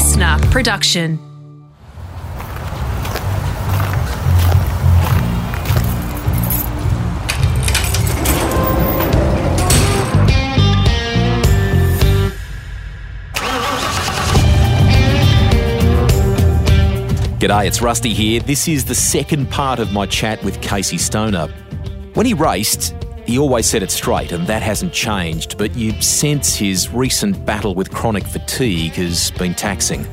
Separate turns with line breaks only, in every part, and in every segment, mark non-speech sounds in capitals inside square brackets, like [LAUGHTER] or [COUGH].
listener production.
G'day, it's Rusty here. This is the second part of my chat with Casey Stoner. When he raced, he always said it straight, and that hasn't changed, but you sense his recent battle with chronic fatigue has been taxing.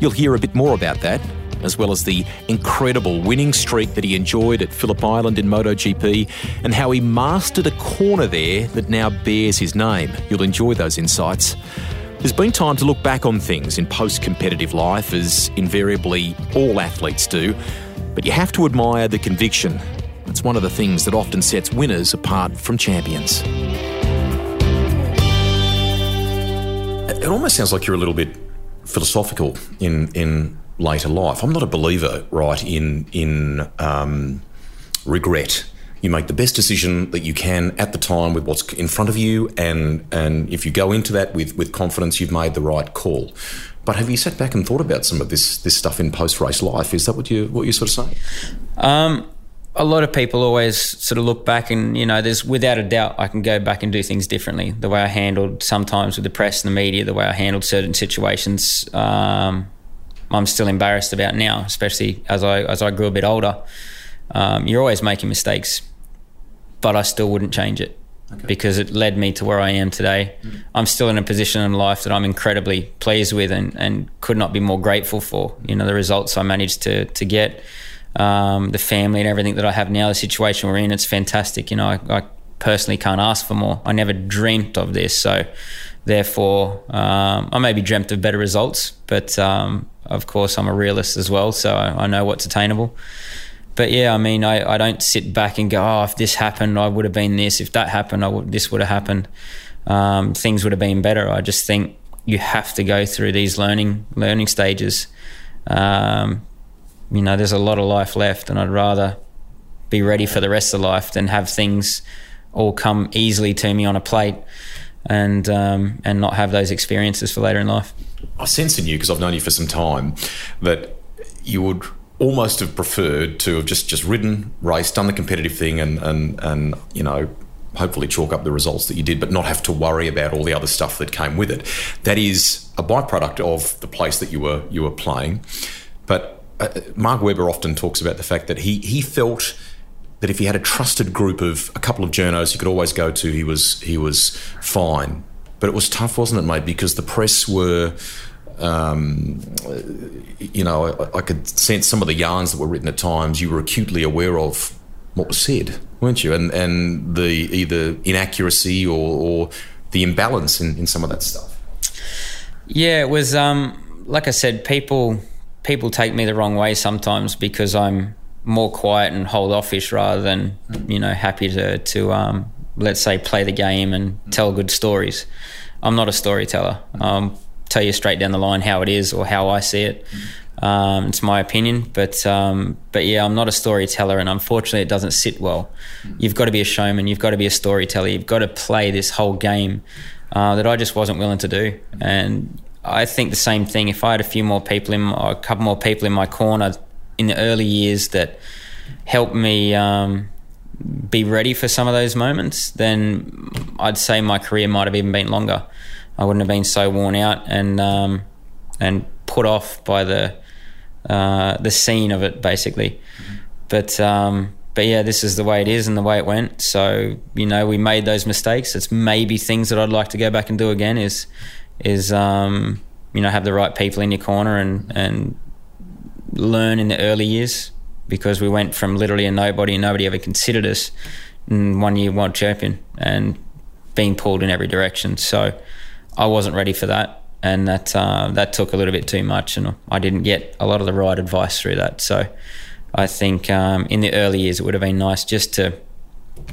You'll hear a bit more about that, as well as the incredible winning streak that he enjoyed at Phillip Island in MotoGP, and how he mastered a corner there that now bears his name. You'll enjoy those insights. There's been time to look back on things in post competitive life, as invariably all athletes do, but you have to admire the conviction. It's one of the things that often sets winners apart from champions.
It almost sounds like you're a little bit philosophical in in later life. I'm not a believer, right, in in um, regret you make the best decision that you can at the time with what's in front of you, and and if you go into that with with confidence, you've made the right call. But have you sat back and thought about some of this this stuff in post race life? Is that what you what you sort of saying?
Um, a lot of people always sort of look back and you know there's without a doubt I can go back and do things differently the way I handled sometimes with the press and the media the way I handled certain situations um, I'm still embarrassed about now especially as I as I grew a bit older um, you're always making mistakes but I still wouldn't change it okay. because it led me to where I am today. Mm. I'm still in a position in life that I'm incredibly pleased with and, and could not be more grateful for. You know, the results I managed to, to get, um, the family and everything that I have now, the situation we're in, it's fantastic. You know, I, I personally can't ask for more. I never dreamt of this. So, therefore, um, I maybe dreamt of better results, but um, of course, I'm a realist as well. So, I, I know what's attainable but yeah, I mean, I, I don't sit back and go, oh, if this happened, I would have been this. If that happened, this would have happened. Um, things would have been better. I just think you have to go through these learning learning stages. Um, you know, there's a lot of life left, and I'd rather be ready for the rest of life than have things all come easily to me on a plate and um, and not have those experiences for later in life.
I sense in you because I've known you for some time that you would almost have preferred to have just just ridden, raced, done the competitive thing, and and and you know hopefully chalk up the results that you did, but not have to worry about all the other stuff that came with it. That is a byproduct of the place that you were you were playing. But uh, Mark Webber often talks about the fact that he he felt that if he had a trusted group of a couple of journos he could always go to, he was he was fine. But it was tough, wasn't it, mate? Because the press were um, you know, I, I, could sense some of the yarns that were written at times. You were acutely aware of what was said, weren't you? And and the either inaccuracy or, or the imbalance in, in some of that stuff.
Yeah, it was um, like I said. People people take me the wrong way sometimes because I'm more quiet and hold offish rather than you know happy to to um, let's say play the game and tell good stories. I'm not a storyteller. Um, tell you straight down the line how it is or how I see it. Um, it's my opinion, but um, but yeah, I'm not a storyteller, and unfortunately, it doesn't sit well. You've got to be a showman. You've got to be a storyteller. You've got to play this whole game uh, that I just wasn't willing to do. And I think the same thing. If I had a few more people in, a couple more people in my corner in the early years that helped me um, be ready for some of those moments, then I'd say my career might have even been longer. I wouldn't have been so worn out and um, and put off by the uh, the scene of it, basically. But um, but yeah, this is the way it is and the way it went. So you know, we made those mistakes. It's maybe things that I'd like to go back and do again. Is is um, you know have the right people in your corner and and learn in the early years because we went from literally a nobody and nobody ever considered us one year world champion and being pulled in every direction. So I wasn't ready for that, and that uh, that took a little bit too much, and I didn't get a lot of the right advice through that. So I think um, in the early years it would have been nice just to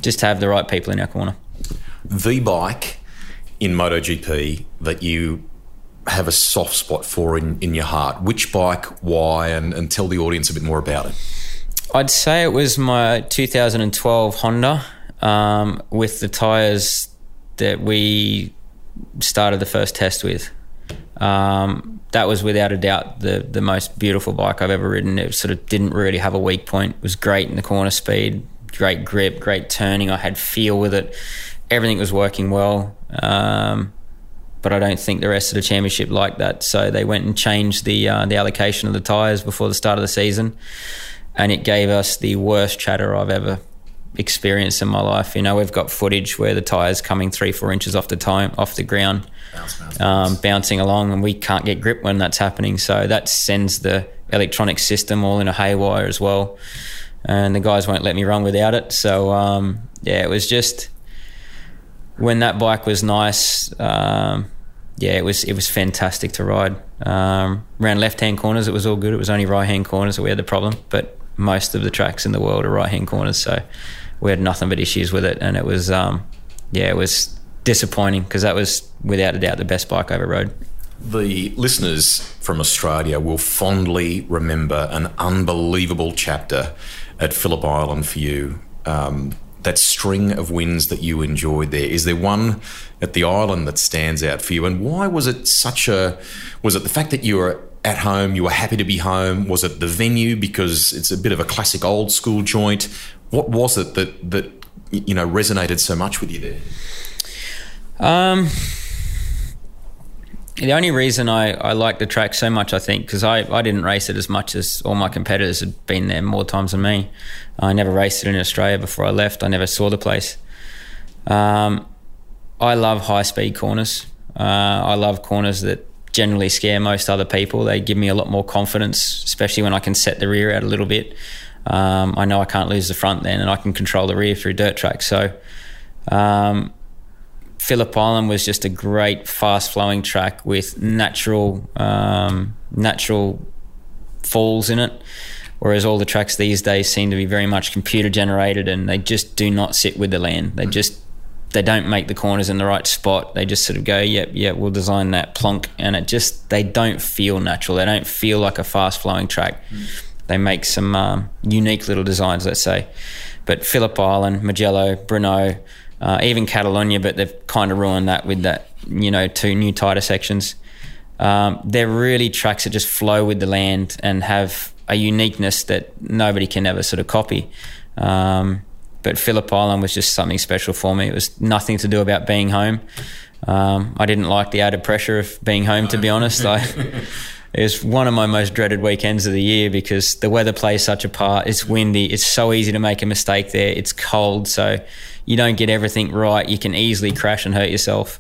just to have the right people in our corner.
The bike in MotoGP that you have a soft spot for in, in your heart. Which bike, why, and, and tell the audience a bit more about it.
I'd say it was my 2012 Honda um, with the tyres that we started the first test with. Um, that was without a doubt the the most beautiful bike I've ever ridden. It sort of didn't really have a weak point. It was great in the corner speed, great grip, great turning. I had feel with it. Everything was working well. Um, but I don't think the rest of the championship liked that. So they went and changed the uh, the allocation of the tyres before the start of the season, and it gave us the worst chatter I've ever experienced in my life. You know, we've got footage where the tyres coming three four inches off the time off the ground, bounce, bounce, um, bouncing along, and we can't get grip when that's happening. So that sends the electronic system all in a haywire as well, and the guys won't let me run without it. So um, yeah, it was just when that bike was nice. Um, yeah, it was it was fantastic to ride. Um, around left hand corners, it was all good. It was only right hand corners that we had the problem, but most of the tracks in the world are right hand corners, so we had nothing but issues with it, and it was um, yeah, it was disappointing because that was without a doubt the best bike I ever rode.
The listeners from Australia will fondly remember an unbelievable chapter at Phillip Island for you. Um, that string of wins that you enjoyed there. Is there one at the island that stands out for you? And why was it such a? Was it the fact that you were at home, you were happy to be home? Was it the venue because it's a bit of a classic old school joint? What was it that that you know resonated so much with you there?
Um, the only reason I, I like the track so much, I think, because I, I didn't race it as much as all my competitors had been there more times than me. I never raced it in Australia before I left. I never saw the place. Um, I love high speed corners. Uh, I love corners that generally scare most other people. They give me a lot more confidence, especially when I can set the rear out a little bit. Um, I know I can't lose the front then, and I can control the rear through dirt tracks. So, um, Phillip Island was just a great, fast flowing track with natural, um, natural falls in it. Whereas all the tracks these days seem to be very much computer generated, and they just do not sit with the land. They just they don't make the corners in the right spot. They just sort of go, yep, yep, we'll design that plonk. and it just they don't feel natural. They don't feel like a fast flowing track. Mm. They make some um, unique little designs, let's say. But Phillip Island, Mugello, Brno, uh, even Catalonia, but they've kind of ruined that with that, you know, two new tighter sections. Um, they're really tracks that just flow with the land and have a uniqueness that nobody can ever sort of copy. Um, but Phillip Island was just something special for me. It was nothing to do about being home. Um, I didn't like the added pressure of being home, to be honest. I, [LAUGHS] it was one of my most dreaded weekends of the year because the weather plays such a part. It's windy. It's so easy to make a mistake there. It's cold, so you don't get everything right. You can easily crash and hurt yourself.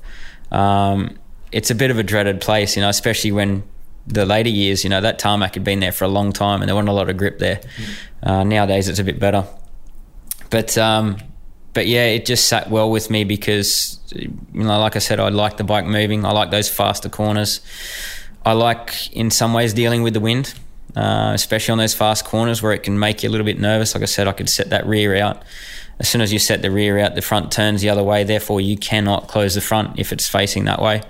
Um, it's a bit of a dreaded place, you know, especially when the later years, you know, that tarmac had been there for a long time and there wasn't a lot of grip there. Uh, nowadays, it's a bit better. But um, but yeah, it just sat well with me because, you know, like I said, I like the bike moving. I like those faster corners. I like, in some ways, dealing with the wind, uh, especially on those fast corners where it can make you a little bit nervous. Like I said, I could set that rear out. As soon as you set the rear out, the front turns the other way. Therefore, you cannot close the front if it's facing that way.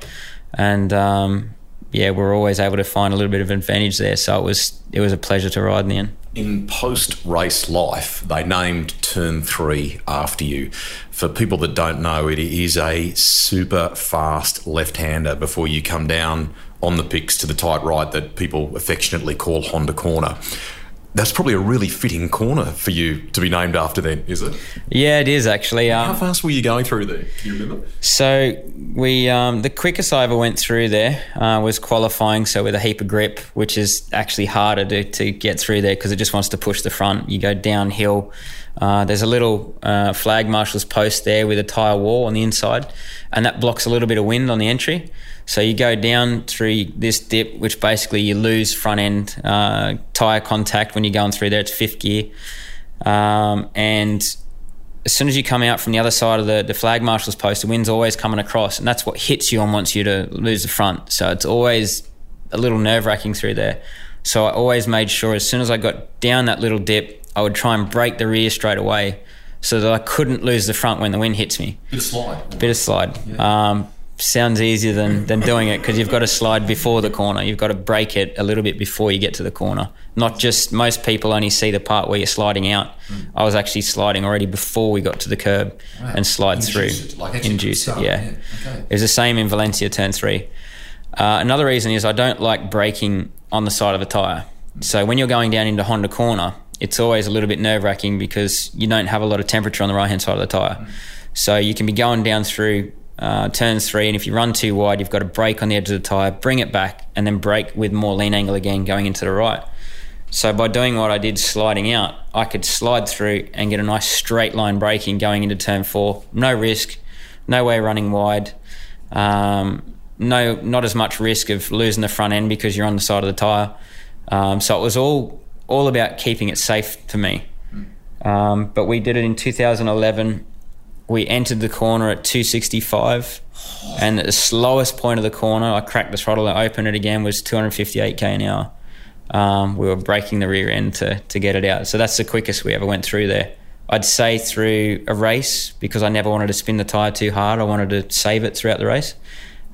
And um, yeah, we're always able to find a little bit of advantage there. So it was it was a pleasure to ride in the end.
In post race life, they named Turn Three after you. For people that don't know, it is a super fast left hander before you come down on the picks to the tight right that people affectionately call Honda Corner. That's probably a really fitting corner for you to be named after, then, is it?
Yeah, it is actually.
Um, How fast were you going through there? Can you remember?
So we, um, the quickest I ever went through there uh, was qualifying. So with a heap of grip, which is actually harder to, to get through there because it just wants to push the front. You go downhill. Uh, there's a little uh, flag marshal's post there with a tyre wall on the inside, and that blocks a little bit of wind on the entry. So you go down through this dip, which basically you lose front end uh, tire contact when you're going through there. It's fifth gear, um, and as soon as you come out from the other side of the, the flag marshal's post, the wind's always coming across, and that's what hits you and wants you to lose the front. So it's always a little nerve wracking through there. So I always made sure as soon as I got down that little dip, I would try and break the rear straight away so that I couldn't lose the front when the wind hits me.
Bit of slide.
Bit of slide. Yeah. Um, sounds easier than, than doing it because you've got to slide before the corner. You've got to break it a little bit before you get to the corner. Not just most people only see the part where you're sliding out. Mm. I was actually sliding already before we got to the curb and slide
induce
through.
It, like
induce it, yeah.
yeah. Okay.
It was the same in Valencia turn three. Uh, another reason is I don't like braking on the side of a tyre. So when you're going down into Honda Corner, it's always a little bit nerve wracking because you don't have a lot of temperature on the right hand side of the tyre. So you can be going down through uh, turns three, and if you run too wide, you've got to brake on the edge of the tyre, bring it back, and then brake with more lean angle again going into the right. So by doing what I did sliding out, I could slide through and get a nice straight line braking going into turn four. No risk, no way running wide. Um, no, not as much risk of losing the front end because you're on the side of the tyre. Um, so it was all all about keeping it safe for me. Um, but we did it in 2011. We entered the corner at 265, and at the slowest point of the corner, I cracked the throttle and opened it again was 258k an hour. Um, we were braking the rear end to to get it out. So that's the quickest we ever went through there. I'd say through a race because I never wanted to spin the tyre too hard. I wanted to save it throughout the race.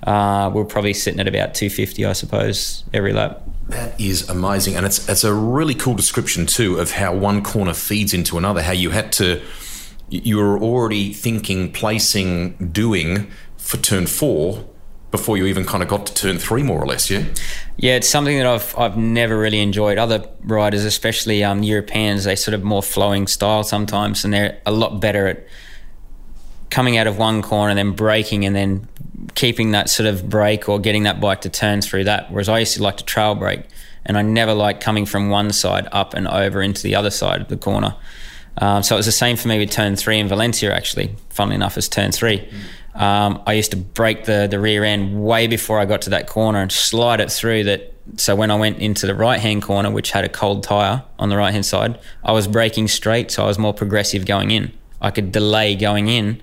Uh, we're probably sitting at about 250, I suppose, every lap.
That is amazing, and it's it's a really cool description too of how one corner feeds into another. How you had to, you were already thinking, placing, doing for turn four before you even kind of got to turn three, more or less. Yeah.
Yeah, it's something that I've I've never really enjoyed. Other riders, especially um, Europeans, they sort of more flowing style sometimes, and they're a lot better at coming out of one corner and then braking and then keeping that sort of brake or getting that bike to turn through that. Whereas I used to like to trail brake, and I never liked coming from one side up and over into the other side of the corner. Um, so it was the same for me with turn three in Valencia, actually, funnily enough, as turn three. Um, I used to break the, the rear end way before I got to that corner and slide it through that. So when I went into the right hand corner, which had a cold tyre on the right hand side, I was braking straight, so I was more progressive going in. I could delay going in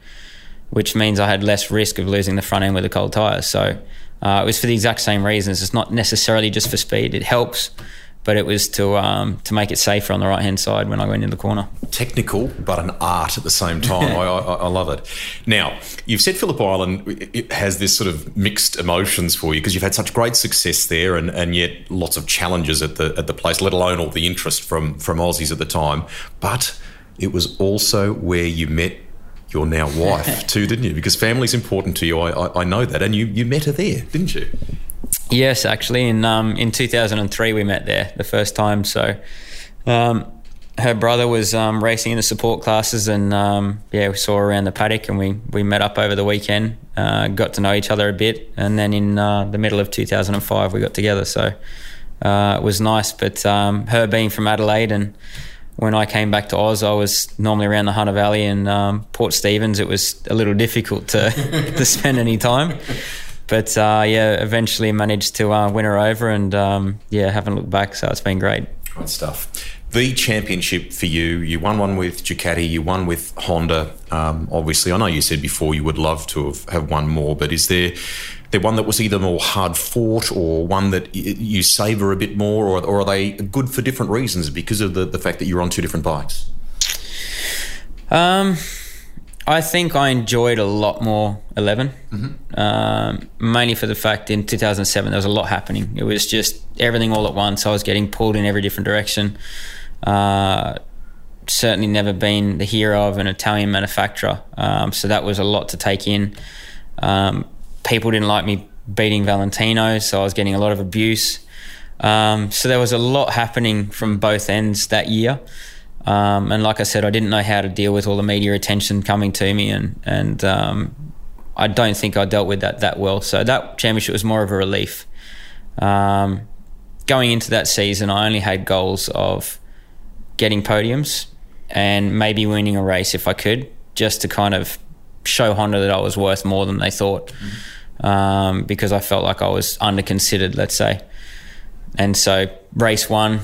which means I had less risk of losing the front end with the cold tyres. So uh, it was for the exact same reasons. It's not necessarily just for speed. It helps, but it was to um, to make it safer on the right hand side when I went in the corner.
Technical, but an art at the same time. [LAUGHS] I, I, I, love it. Now you've said Phillip Island has this sort of mixed emotions for you because you've had such great success there, and, and yet lots of challenges at the at the place. Let alone all the interest from from Aussies at the time, but it was also where you met your now wife [LAUGHS] too, didn't you? Because family's important to you. I, I, I, know that, and you you met her there, didn't you?
Yes, actually, in um, in 2003 we met there the first time. So, um, her brother was um, racing in the support classes, and um, yeah, we saw her around the paddock, and we we met up over the weekend, uh, got to know each other a bit, and then in uh, the middle of 2005 we got together. So. Uh, it was nice, but um, her being from Adelaide and when I came back to Oz, I was normally around the Hunter Valley and um, Port Stephens. It was a little difficult to [LAUGHS] to spend any time, but uh, yeah, eventually managed to uh, win her over, and um, yeah, haven't looked back. So it's been great.
Great stuff. The championship for you, you won one with Ducati, you won with Honda. Um, obviously, I know you said before you would love to have, have won more, but is there they're one that was either more hard fought or one that you savour a bit more, or, or, are they good for different reasons because of the, the fact that you're on two different bikes?
Um, I think I enjoyed a lot more 11, mm-hmm. um, mainly for the fact in 2007 there was a lot happening. It was just everything all at once. I was getting pulled in every different direction. Uh, certainly never been the hero of an Italian manufacturer, um, so that was a lot to take in. Um, people didn't like me beating Valentino, so I was getting a lot of abuse. Um, so there was a lot happening from both ends that year. Um, and like I said, I didn't know how to deal with all the media attention coming to me, and and um, I don't think I dealt with that that well. So that championship was more of a relief. Um, going into that season, I only had goals of getting podiums and maybe winning a race if I could, just to kind of show Honda that I was worth more than they thought. Mm-hmm because I felt like I was under considered, let's say. And so race one,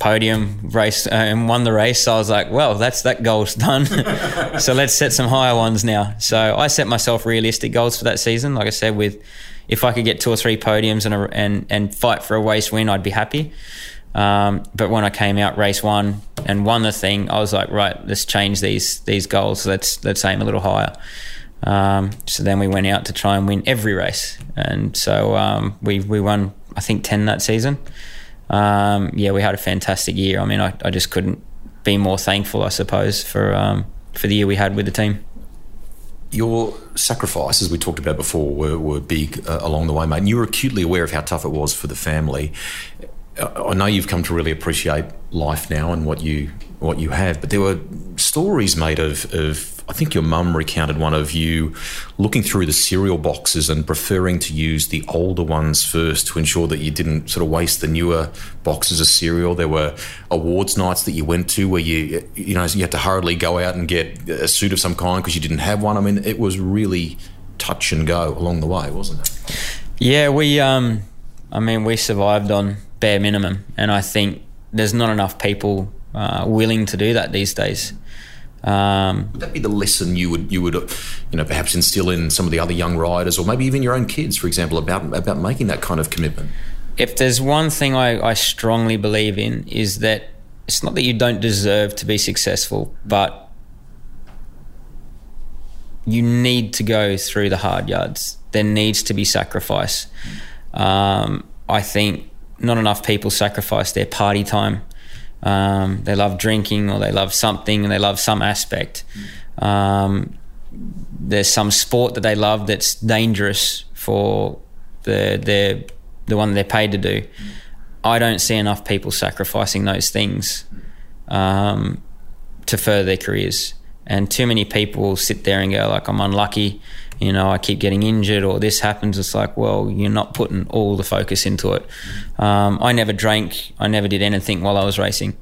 podium race uh, and won the race. So I was like, well, that's that goal's done. [LAUGHS] so let's set some higher ones now. So I set myself realistic goals for that season. Like I said, with if I could get two or three podiums and a, and and fight for a race win, I'd be happy. Um, but when I came out race one and won the thing, I was like, right, let's change these these goals. Let's let's aim a little higher. Um, so then we went out to try and win every race, and so um, we we won I think ten that season. Um, yeah, we had a fantastic year. I mean, I, I just couldn't be more thankful, I suppose, for um, for the year we had with the team.
your sacrifices we talked about before were, were big uh, along the way, mate. And you were acutely aware of how tough it was for the family. Uh, I know you've come to really appreciate life now and what you what you have, but there were stories made of, of I think your mum recounted one of you looking through the cereal boxes and preferring to use the older ones first to ensure that you didn't sort of waste the newer boxes of cereal. There were awards nights that you went to where you you know you had to hurriedly go out and get a suit of some kind because you didn't have one. I mean, it was really touch and go along the way, wasn't it?
Yeah, we um, I mean, we survived on bare minimum, and I think there's not enough people uh, willing to do that these days.
Um, would that be the lesson you would you would you know perhaps instill in some of the other young riders, or maybe even your own kids, for example, about about making that kind of commitment?
If there's one thing I, I strongly believe in is that it's not that you don't deserve to be successful, but you need to go through the hard yards. There needs to be sacrifice. Um, I think not enough people sacrifice their party time um, they love drinking or they love something and they love some aspect. Um, there's some sport that they love that's dangerous for the the the one they're paid to do. I don't see enough people sacrificing those things um, to further their careers, and too many people sit there and go like, "I'm unlucky." You know, I keep getting injured or this happens. It's like, well, you're not putting all the focus into it. Um, I never drank. I never did anything while I was racing.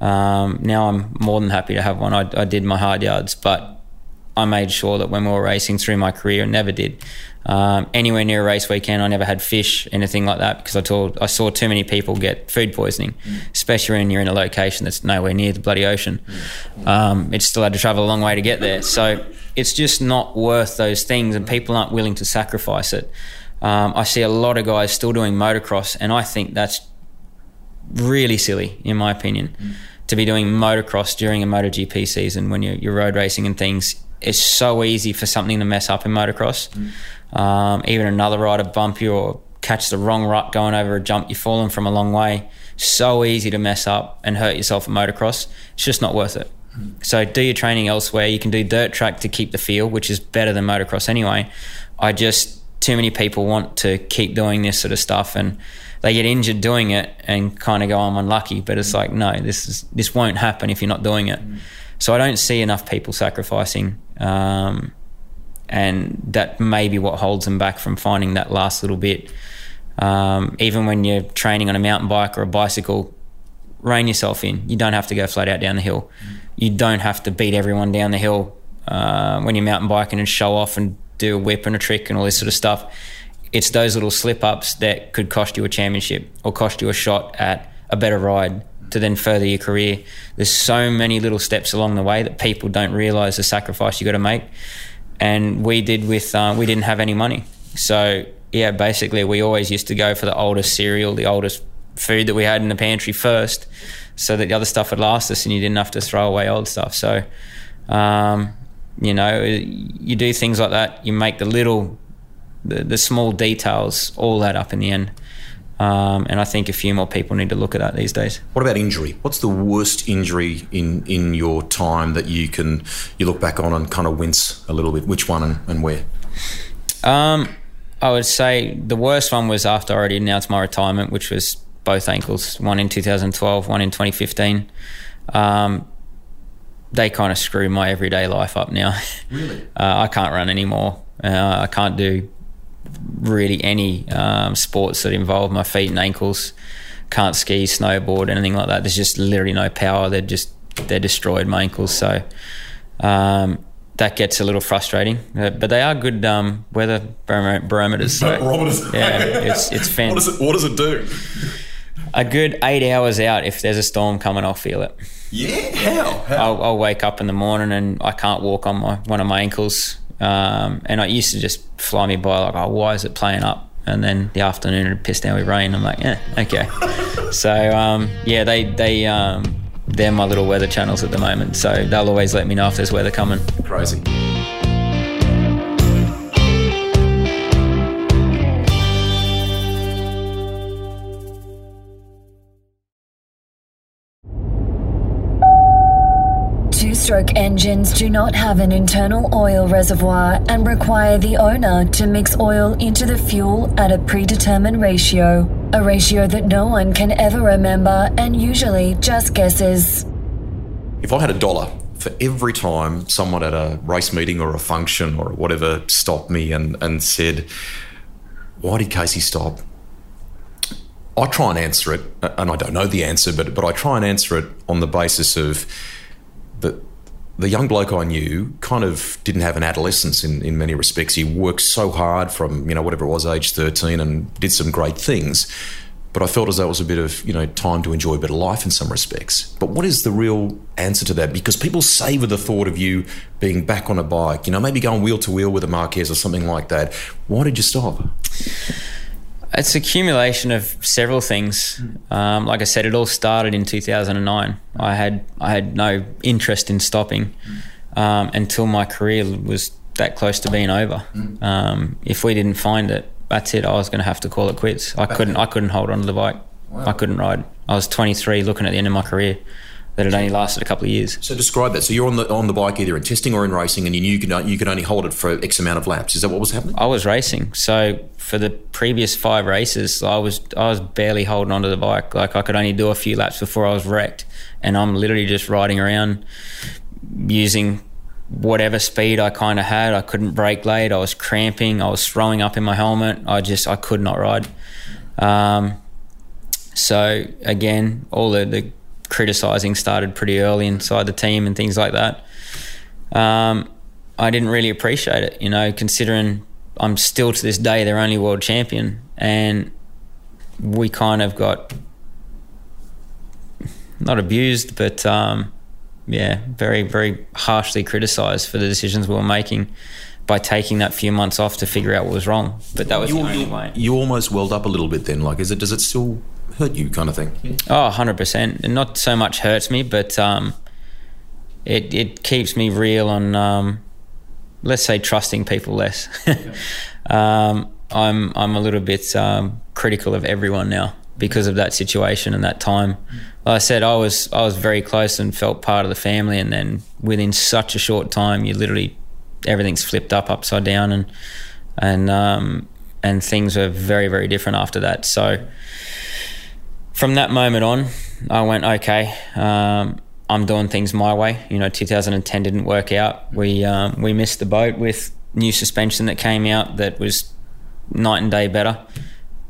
Um, now I'm more than happy to have one. I, I, did my hard yards, but I made sure that when we were racing through my career, I never did. Um, anywhere near a race weekend, I never had fish, anything like that, because I told I saw too many people get food poisoning, mm. especially when you're in a location that's nowhere near the bloody ocean. Mm. it still had to travel a long way to get there, so it's just not worth those things, and people aren't willing to sacrifice it. Um, I see a lot of guys still doing motocross, and I think that's really silly, in my opinion, mm. to be doing motocross during a MotoGP season when you're, you're, road racing and things. It's so easy for something to mess up in motocross. Mm. Um, even another rider bump you or catch the wrong rut going over a jump, you're falling from a long way. So easy to mess up and hurt yourself at motocross. It's just not worth it. So do your training elsewhere. You can do dirt track to keep the feel, which is better than motocross anyway. I just too many people want to keep doing this sort of stuff and they get injured doing it and kind of go I'm unlucky but it's like no this is this won't happen if you're not doing it so I don't see enough people sacrificing um, and that may be what holds them back from finding that last little bit um, even when you're training on a mountain bike or a bicycle rein yourself in you don't have to go flat out down the hill you don't have to beat everyone down the hill uh, when you're mountain biking and show off and do a whip and a trick and all this sort of stuff. It's those little slip ups that could cost you a championship or cost you a shot at a better ride to then further your career. There's so many little steps along the way that people don't realize the sacrifice you got to make. And we did with, uh, we didn't have any money. So, yeah, basically, we always used to go for the oldest cereal, the oldest food that we had in the pantry first so that the other stuff would last us and you didn't have to throw away old stuff. So, um, you know, you do things like that. You make the little, the, the small details all add up in the end. Um, and I think a few more people need to look at that these days.
What about injury? What's the worst injury in, in your time that you can you look back on and kind of wince a little bit? Which one and, and where?
Um, I would say the worst one was after I already announced my retirement, which was both ankles, one in 2012, one in 2015. Um, they kind of screw my everyday life up now. [LAUGHS]
Really? Uh,
I can't run anymore. Uh, I can't do really any um, sports that involve my feet and ankles. Can't ski, snowboard, anything like that. There's just literally no power. They're just they're destroyed my ankles. So um, that gets a little frustrating. Uh, but they are good um, weather barometers. So,
barometers.
Yeah, it's it's fantastic. [LAUGHS]
What does it What does it do?
A good eight hours out. If there's a storm coming, I'll feel it.
Yeah, how? how?
I'll, I'll, wake up in the morning and I can't walk on my one of my ankles. Um, and I used to just fly me by like, oh, why is it playing up? And then the afternoon it pissed down with rain. I'm like, yeah, okay. [LAUGHS] so um, yeah, they they um, they're my little weather channels at the moment. So they'll always let me know if there's weather coming.
Crazy.
Stroke engines do not have an internal oil reservoir and require the owner to mix oil into the fuel at a predetermined ratio, a ratio that no one can ever remember and usually just guesses.
If I had a dollar for every time someone at a race meeting or a function or whatever stopped me and, and said, Why did Casey stop? I try and answer it, and I don't know the answer, but but I try and answer it on the basis of the young bloke I knew kind of didn't have an adolescence in, in many respects. He worked so hard from you know whatever it was, age thirteen, and did some great things. But I felt as though it was a bit of you know time to enjoy a of life in some respects. But what is the real answer to that? Because people savour the thought of you being back on a bike, you know, maybe going wheel to wheel with a Marquez or something like that. Why did you stop?
It's accumulation of several things. Um, like I said, it all started in 2009. I had I had no interest in stopping um, until my career was that close to being over. Um, if we didn't find it, that's it. I was going to have to call it quits. I couldn't I couldn't hold on to the bike. I couldn't ride. I was 23, looking at the end of my career. That it only lasted a couple of years.
So describe that. So you're on the on the bike either in testing or in racing, and you knew you could you could only hold it for X amount of laps. Is that what was happening?
I was racing. So for the previous five races, I was I was barely holding onto the bike. Like I could only do a few laps before I was wrecked, and I'm literally just riding around using whatever speed I kind of had. I couldn't brake late. I was cramping. I was throwing up in my helmet. I just I could not ride. Um, so again, all the, the criticizing started pretty early inside the team and things like that. Um, I didn't really appreciate it, you know, considering I'm still to this day their only world champion, and we kind of got not abused, but um, yeah, very very harshly criticised for the decisions we were making by taking that few months off to figure out what was wrong. But that was
you,
the only
you,
way.
you almost welled up a little bit then. Like, is it does it still hurt you, kind of thing?
Oh, 100%. And not so much hurts me, but um, it, it keeps me real on, um, let's say, trusting people less. [LAUGHS] um, I'm, I'm a little bit um, critical of everyone now because of that situation and that time. Like I said, I was, I was very close and felt part of the family. And then within such a short time, you literally, everything's flipped up upside down and, and, um, and things were very, very different after that. So, from that moment on, I went, okay, um, I'm doing things my way. You know, 2010 didn't work out. We um, we missed the boat with new suspension that came out that was night and day better,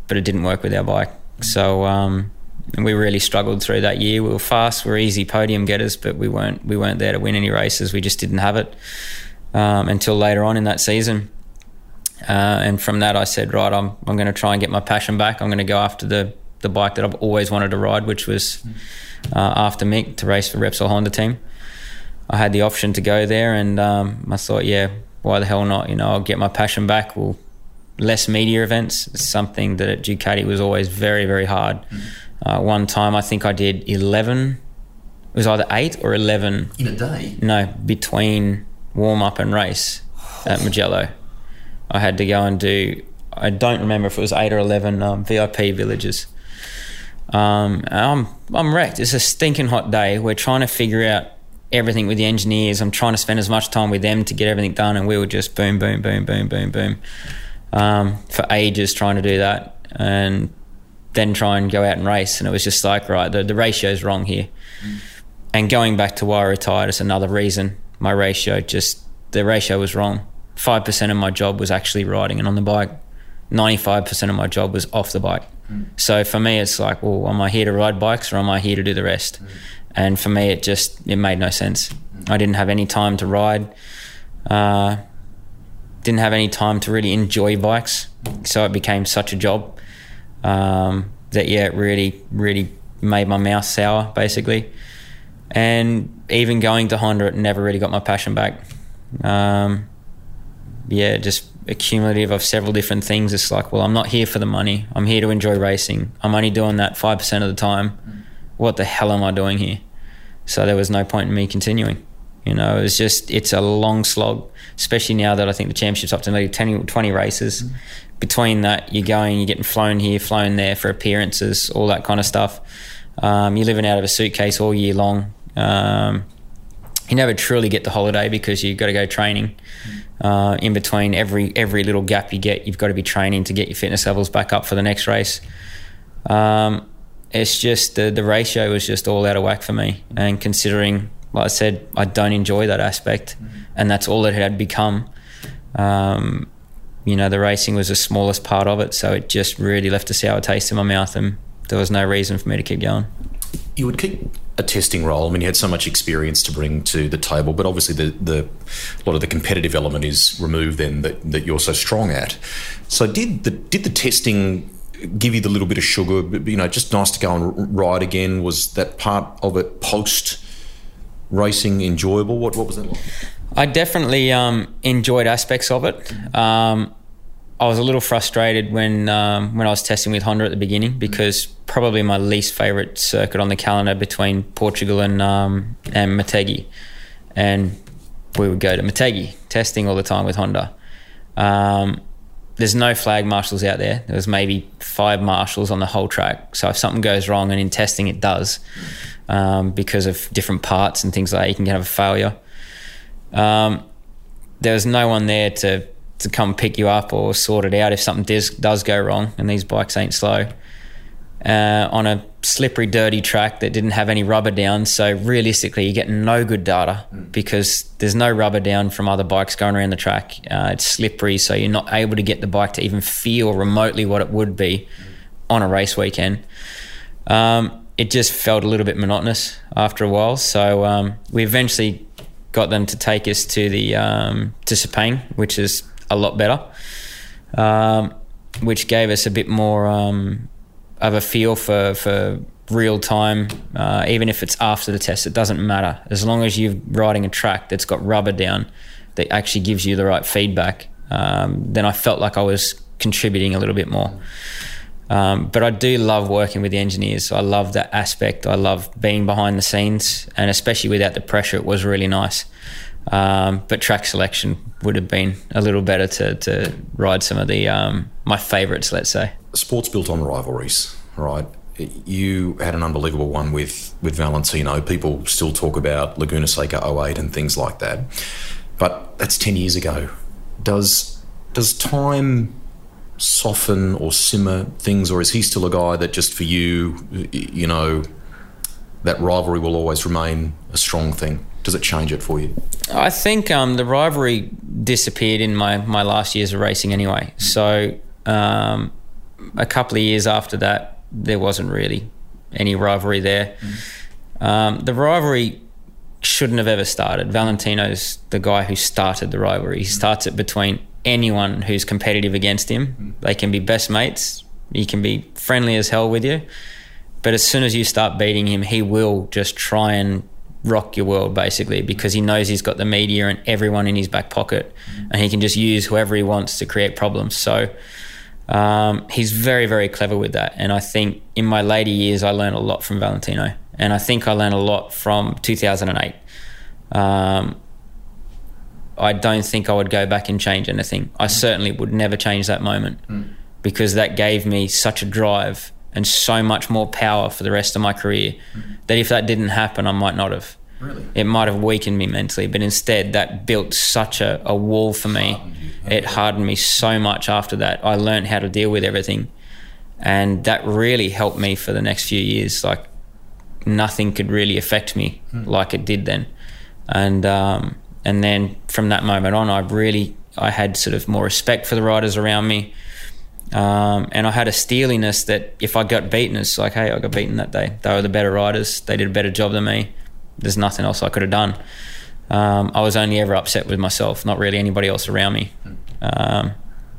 but it didn't work with our bike. So um, we really struggled through that year. We were fast, we were easy podium getters, but we weren't we weren't there to win any races. We just didn't have it um, until later on in that season. Uh, and from that, I said, right, I'm I'm going to try and get my passion back. I'm going to go after the the bike that I've always wanted to ride, which was uh, after Mick to race for Repsol Honda team. I had the option to go there, and um, I thought, yeah, why the hell not? You know, I'll get my passion back. Well, less media events. It's something that at Ducati was always very, very hard. Uh, one time, I think I did eleven. It was either eight or eleven
In a day.
no, between warm up and race at Mugello. I had to go and do, I don't remember if it was eight or 11 um, VIP villages. Um, I'm, I'm wrecked. It's a stinking hot day. We're trying to figure out everything with the engineers. I'm trying to spend as much time with them to get everything done, and we were just boom, boom, boom, boom, boom, boom um, for ages trying to do that. And then try and go out and race. And it was just like, right, the, the ratio's wrong here. And going back to why I retired is another reason. My ratio just, the ratio was wrong. 5% of my job was actually riding and on the bike. 95% of my job was off the bike. So for me, it's like, well, am I here to ride bikes or am I here to do the rest? And for me, it just, it made no sense. I didn't have any time to ride. Uh, didn't have any time to really enjoy bikes. So it became such a job um, that, yeah, it really, really made my mouth sour, basically. And even going to Honda, it never really got my passion back. Um, yeah, just accumulative of several different things. It's like, well, I'm not here for the money. I'm here to enjoy racing. I'm only doing that 5% of the time. What the hell am I doing here? So there was no point in me continuing. You know, it's just, it's a long slog, especially now that I think the championship's up to maybe 10, 20 races. Mm-hmm. Between that, you're going, you're getting flown here, flown there for appearances, all that kind of stuff. Um, you're living out of a suitcase all year long. Um, you never truly get the holiday because you've got to go training. Uh, in between every every little gap you get, you've got to be training to get your fitness levels back up for the next race. Um, it's just the the ratio was just all out of whack for me, and considering, like I said, I don't enjoy that aspect, and that's all it had become. Um, you know, the racing was the smallest part of it, so it just really left a sour taste in my mouth, and there was no reason for me to keep going.
You would keep a testing role. I mean, you had so much experience to bring to the table, but obviously the, the a lot of the competitive element is removed then that, that you're so strong at. So did the did the testing give you the little bit of sugar? You know, just nice to go and ride again. Was that part of it post racing enjoyable? What what was that like?
I definitely um, enjoyed aspects of it. Um, I was a little frustrated when um, when I was testing with Honda at the beginning because probably my least favourite circuit on the calendar between Portugal and um, and Motegi, and we would go to Motegi testing all the time with Honda. Um, there's no flag marshals out there. There was maybe five marshals on the whole track. So if something goes wrong, and in testing it does, um, because of different parts and things like that, you can have a failure. Um, there was no one there to to come pick you up or sort it out if something does, does go wrong, and these bikes ain't slow. Uh, on a slippery, dirty track that didn't have any rubber down. So realistically, you get no good data because there's no rubber down from other bikes going around the track. Uh, it's slippery, so you're not able to get the bike to even feel remotely what it would be on a race weekend. Um, it just felt a little bit monotonous after a while. So um, we eventually got them to take us to the um, to Sepang, which is a lot better, um, which gave us a bit more um, of a feel for for real time. Uh, even if it's after the test, it doesn't matter as long as you're riding a track that's got rubber down that actually gives you the right feedback. Um, then I felt like I was contributing a little bit more. Um, but I do love working with the engineers. I love that aspect. I love being behind the scenes, and especially without the pressure, it was really nice. Um, but track selection would have been a little better to, to ride some of the um, my favourites, let's say.
Sports built on rivalries, right? You had an unbelievable one with, with Valentino. People still talk about Laguna Seca 08 and things like that. But that's 10 years ago. Does does time soften or simmer things, or is he still a guy that just for you, you know, that rivalry will always remain a strong thing? Does it change it for you?
I think um, the rivalry disappeared in my, my last years of racing anyway. So um, a couple of years after that, there wasn't really any rivalry there. Mm. Um, the rivalry shouldn't have ever started. Valentino's the guy who started the rivalry. He starts it between anyone who's competitive against him. They can be best mates. He can be friendly as hell with you. But as soon as you start beating him, he will just try and rock your world basically because he knows he's got the media and everyone in his back pocket and he can just use whoever he wants to create problems. So um, he's very, very clever with that. And I think in my later years, I learned a lot from Valentino. And I think I learned a lot from 2008. Um, I don't think I would go back and change anything. I certainly would never change that moment mm. because that gave me such a drive and so much more power for the rest of my career mm-hmm. that if that didn't happen, I might not have.
Really?
It might have weakened me mentally, but instead, that built such a, a wall for me. It hardened me so much after that. I learned how to deal with everything. And that really helped me for the next few years. Like, nothing could really affect me hmm. like it did then. And, um, and then from that moment on, I really I had sort of more respect for the riders around me. Um, and I had a steeliness that if I got beaten, it's like, hey, I got beaten that day. They were the better riders. They did a better job than me. There's nothing else I could have done. Um, I was only ever upset with myself, not really anybody else around me, um,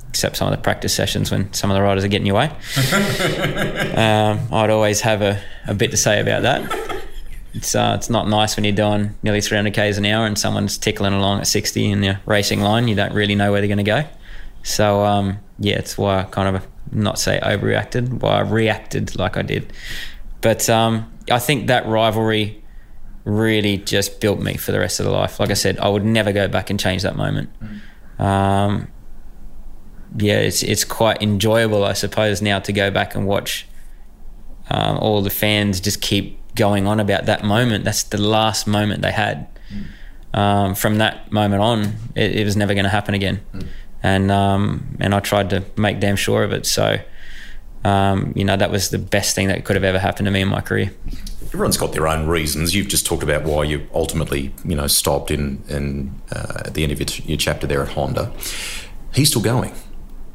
except some of the practice sessions when some of the riders are getting your way. [LAUGHS] Um, I'd always have a, a bit to say about that. It's, uh, it's not nice when you're doing nearly 300 k's an hour and someone's tickling along at 60 in the racing line. You don't really know where they're going to go. So um, yeah, it's why I kind of not say overreacted, why I reacted like I did. But um, I think that rivalry really just built me for the rest of the life. Like I said, I would never go back and change that moment. Um, yeah, it's it's quite enjoyable, I suppose, now to go back and watch um, all the fans just keep going on about that moment. That's the last moment they had. um, from that moment on, it, it was never going to happen again. Mm. And um, and I tried to make damn sure of it. So, um, you know, that was the best thing that could have ever happened to me in my career.
Everyone's got their own reasons. You've just talked about why you ultimately, you know, stopped in, in uh, at the end of your, your chapter there at Honda. He's still going.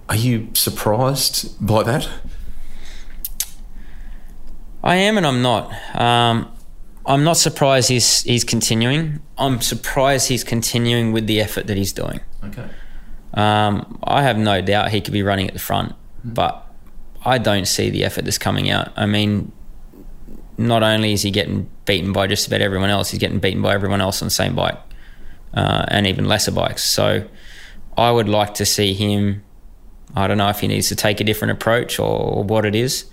Are you surprised by that?
I am, and I'm not. Um, I'm not surprised he's he's continuing. I'm surprised he's continuing with the effort that he's doing.
Okay.
Um, I have no doubt he could be running at the front, mm. but I don't see the effort that's coming out. I mean, not only is he getting beaten by just about everyone else, he's getting beaten by everyone else on the same bike, uh, and even lesser bikes. So, I would like to see him. I don't know if he needs to take a different approach or, or what it is.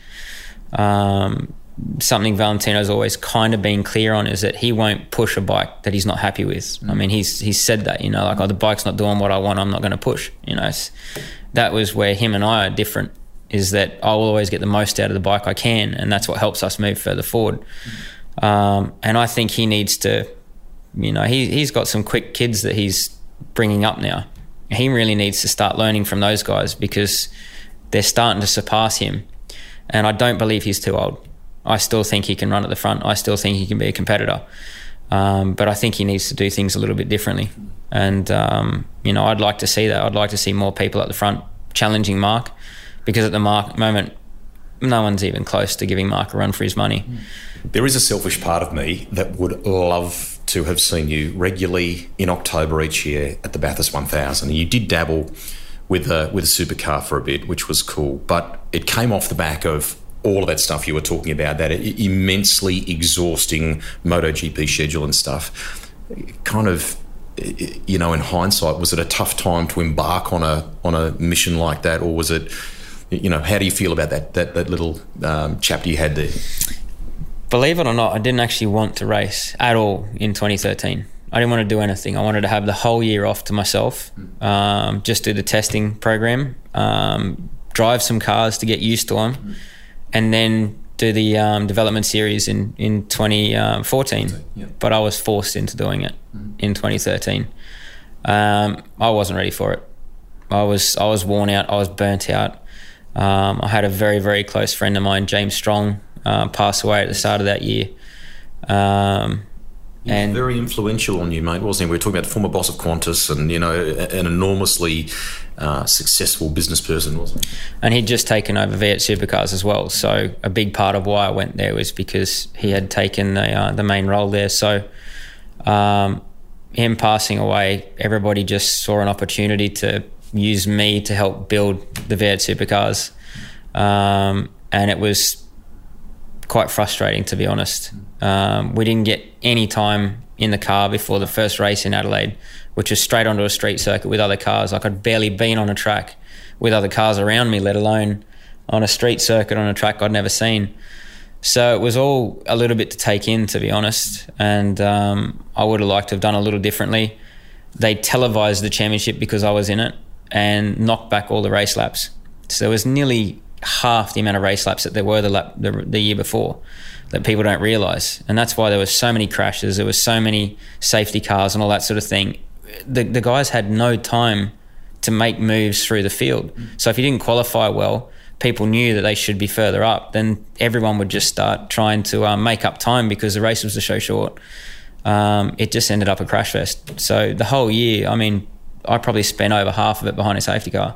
Um, something Valentino's always kind of been clear on is that he won't push a bike that he's not happy with. Mm. I mean, he's he's said that, you know, like, oh, the bike's not doing what I want, I'm not going to push. You know, that was where him and I are different. Is that I will always get the most out of the bike I can, and that's what helps us move further forward. Mm. Um, and I think he needs to, you know, he he's got some quick kids that he's bringing up now. He really needs to start learning from those guys because they're starting to surpass him, and I don't believe he's too old. I still think he can run at the front. I still think he can be a competitor. Um, but I think he needs to do things a little bit differently. And, um, you know, I'd like to see that. I'd like to see more people at the front challenging Marc because at the mark, moment, no one's even close to giving Marc a run for his money.
There is a selfish part of me that would love to have seen you regularly in October each year at the Bathurst 1000. You did dabble with a, with a supercar for a bit, which was cool, but it came off the back of all of that stuff you were talking about, that immensely exhausting MotoGP schedule and stuff, kind of, you know, in hindsight, was it a tough time to embark on a on a mission like that, or was it, you know, how do you feel about that that that little um, chapter you had there?
Believe it or not, I didn't actually want to race at all in 2013. I didn't want to do anything. I wanted to have the whole year off to myself, um, just do the testing program, um, drive some cars to get used to them and then do the um, development series in in 2014. Yeah. But I was forced into doing it mm-hmm. in 2013. Um, I wasn't ready for it. I was I was worn out. I was burnt out. Um, I had a very very close friend of mine, James Strong, uh, pass away at the start of that year. Um,
and very influential on you, mate, wasn't he? We were talking about former boss of Qantas and you know an enormously uh, successful business person, wasn't he?
And he'd just taken over V8 Supercars as well. So a big part of why I went there was because he had taken the uh, the main role there. So um, him passing away, everybody just saw an opportunity to use me to help build the V8 Supercars, um, and it was quite frustrating to be honest. Um, we didn't get any time in the car before the first race in Adelaide, which was straight onto a street circuit with other cars. Like I'd barely been on a track with other cars around me, let alone on a street circuit on a track I'd never seen. So it was all a little bit to take in, to be honest. And um, I would have liked to have done a little differently. They televised the championship because I was in it and knocked back all the race laps. So there was nearly half the amount of race laps that there were the, lap, the, the year before that people don't realize. And that's why there were so many crashes, there were so many safety cars and all that sort of thing. The, the guys had no time to make moves through the field. So if you didn't qualify well, people knew that they should be further up, then everyone would just start trying to um, make up time because the race was so short. Um, it just ended up a crash fest. So the whole year, I mean, I probably spent over half of it behind a safety car.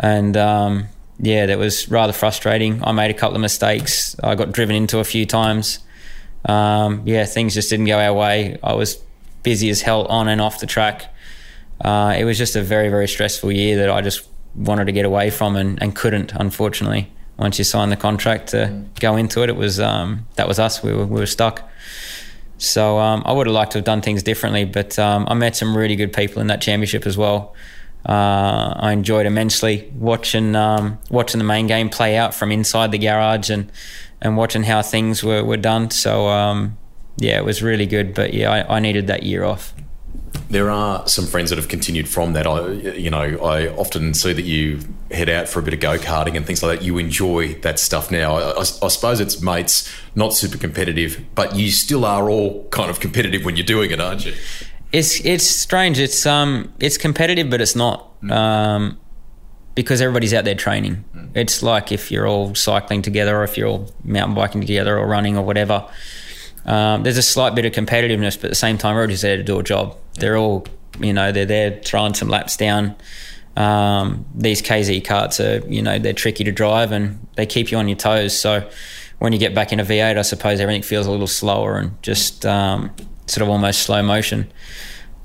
And um, yeah, that was rather frustrating. I made a couple of mistakes. I got driven into a few times. Um, yeah, things just didn't go our way. I was busy as hell on and off the track. Uh, it was just a very, very stressful year that I just wanted to get away from and, and couldn't, unfortunately. Once you signed the contract to mm. go into it, it was um, that was us. We were, we were stuck. So um, I would have liked to have done things differently, but um, I met some really good people in that championship as well uh, I enjoyed immensely watching um, watching the main game play out from inside the garage and and watching how things were, were done. So um, yeah, it was really good. But yeah, I, I, needed that year off.
There are some friends that have continued from that. I, you know, I often see that you head out for a bit of go karting and things like that. You enjoy that stuff now. I, I, I, suppose it's mates, not super competitive, but you still are all kind of competitive when you're doing it, aren't you?
It's it's strange. It's um it's competitive, but it's not. Um, because everybody's out there training. It's like if you're all cycling together, or if you're all mountain biking together, or running, or whatever. Um, there's a slight bit of competitiveness, but at the same time, everybody's there to do a job. They're all, you know, they're there throwing some laps down. Um, these KZ carts are, you know, they're tricky to drive and they keep you on your toes. So when you get back in a V8, I suppose everything feels a little slower and just um, sort of almost slow motion.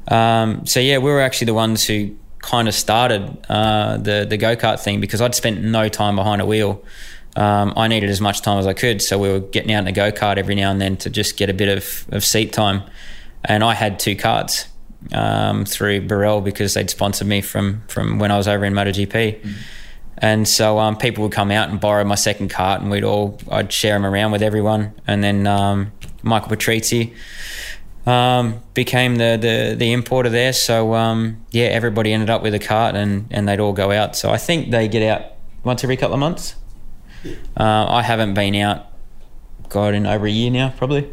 Um, so yeah, we were actually the ones who kind of started uh, the the go kart thing because I'd spent no time behind a wheel. Um, I needed as much time as I could, so we were getting out in a go kart every now and then to just get a bit of, of seat time. And I had two carts um, through Birel because they'd sponsored me from from when I was over in MotoGP. Mm-hmm. And so um, people would come out and borrow my second cart, and we'd all I'd share them around with everyone. And then um, Michael Patrizi um, became the, the, the importer there. So um, yeah, everybody ended up with a cart, and and they'd all go out. So I think they get out once every couple of months. Uh, I haven't been out, God, in over a year now, probably.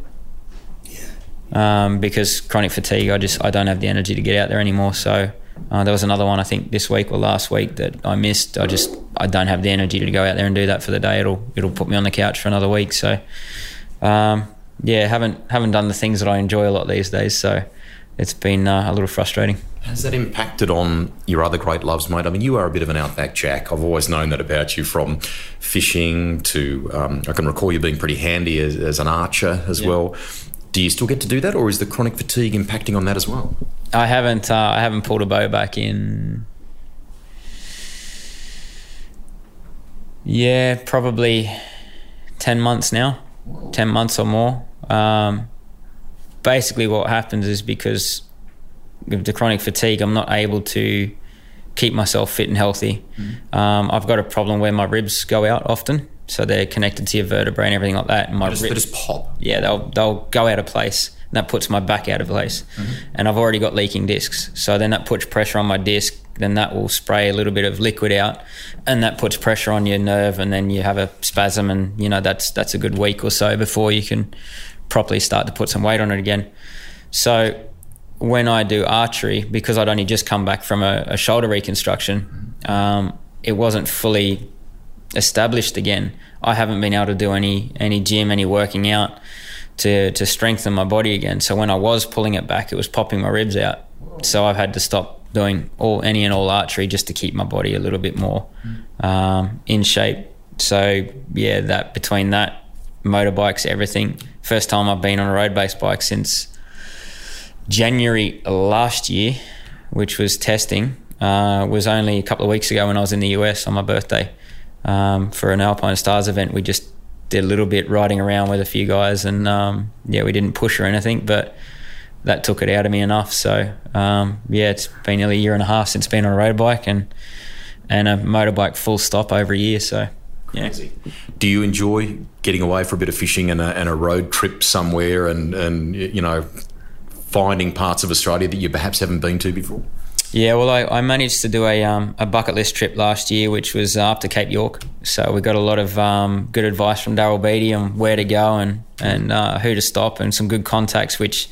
Um, because chronic fatigue, I just I don't have the energy to get out there anymore. So uh, there was another one I think this week or last week that I missed. I just I don't have the energy to go out there and do that for the day. It'll it'll put me on the couch for another week. So um, yeah, haven't haven't done the things that I enjoy a lot these days. So it's been uh, a little frustrating.
Has that impacted on your other great loves, mate? I mean, you are a bit of an outback jack. I've always known that about you from fishing to, um, I can recall you being pretty handy as, as an archer as yeah. well. Do you still get to do that, or is the chronic fatigue impacting on that as well?
I haven't. Uh, I haven't pulled a bow back in. Yeah, probably ten months now. Ten months or more. Um, basically, what happens is because of the chronic fatigue, I'm not able to keep myself fit and healthy. Mm-hmm. Um, I've got a problem where my ribs go out often, so they're connected to your vertebrae and everything like that. And my
they just, ribs, they just pop.
Yeah, they'll they'll go out of place. And that puts my back out of place, mm-hmm. and I've already got leaking discs. So then that puts pressure on my disc. Then that will spray a little bit of liquid out, and that puts pressure on your nerve, and then you have a spasm, and you know that's that's a good week or so before you can properly start to put some weight on it again. So when I do archery, because I'd only just come back from a, a shoulder reconstruction, um, it wasn't fully established again. I haven't been able to do any any gym, any working out to to strengthen my body again. So when I was pulling it back, it was popping my ribs out. So I've had to stop doing all any and all archery just to keep my body a little bit more um, in shape. So yeah, that between that motorbikes, everything. First time I've been on a road based bike since January last year, which was testing, uh, was only a couple of weeks ago when I was in the US on my birthday um, for an Alpinestars event. We just did a little bit riding around with a few guys, and um, yeah, we didn't push or anything, but that took it out of me enough. So um, yeah, it's been nearly a year and a half since being on a road bike and and a motorbike full stop over a year. So yeah.
Do you enjoy getting away for a bit of fishing and a, and a road trip somewhere, and and you know finding parts of Australia that you perhaps haven't been to before?
Yeah, well, I, I managed to do a, um, a bucket list trip last year, which was uh, up to Cape York. So we got a lot of um, good advice from Daryl Beattie on where to go and and uh, who to stop, and some good contacts, which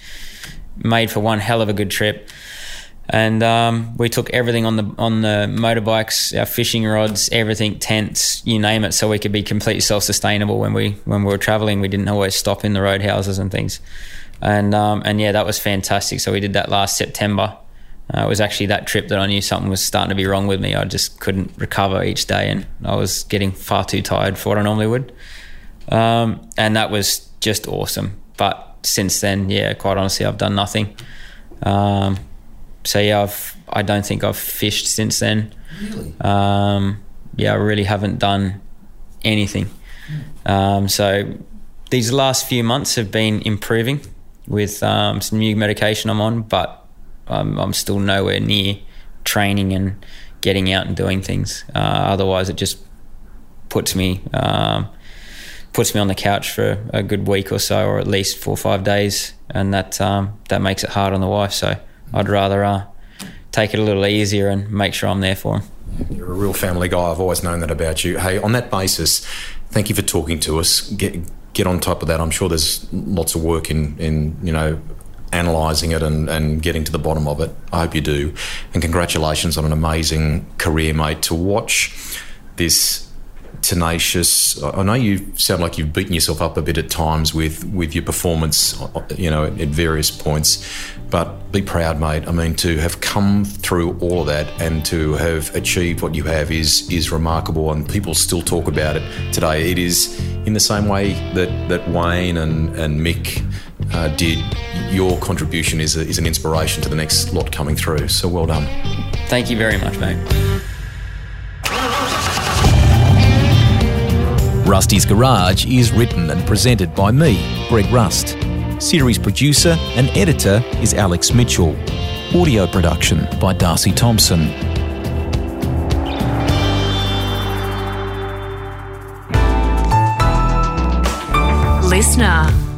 made for one hell of a good trip. And um, we took everything on the on the motorbikes, our fishing rods, everything, tents, you name it, so we could be completely self sustainable when we when we were traveling. We didn't always stop in the roadhouses and things and um, and yeah, that was fantastic. So we did that last September. Uh, it was actually that trip that I knew something was starting to be wrong with me. I just couldn't recover each day, and I was getting far too tired for what I normally would. Um, and that was just awesome. But since then, yeah, quite honestly, I've done nothing. Um, so yeah, I've I don't think I've fished since then.
Really?
Um, yeah, I really haven't done anything. Um, so these last few months have been improving with um, some new medication I'm on, but I'm, I'm, still nowhere near training and getting out and doing things. Uh, otherwise, it just puts me um, puts me on the couch for a good week or so, or at least four or five days, and that um, that makes it hard on the wife. So I'd rather uh, take it a little easier and make sure I'm there for him.
You're a real family guy. I've always known that about you. Hey, on that basis, thank you for talking to us. Get get on top of that. I'm sure there's lots of work in, in you know, analysing it and, and getting to the bottom of it. I hope you do. And congratulations on an amazing career, mate. To watch this tenacious. I know you sound like you've beaten yourself up a bit at times with with your performance, you know, at, various points. But be proud, mate. I mean, to have come through all of that and to have achieved what you have is is remarkable, and people still talk about it today. It is in the same way that that Wayne and and Mick uh, did. Your contribution is a, is an inspiration to the next lot coming through. So well done.
Thank you very much, mate.
Rusty's Garage is written and presented by me, Greg Rust. Series producer and editor is Alex Mitchell. Audio production by Darcy Thompson.
Listener.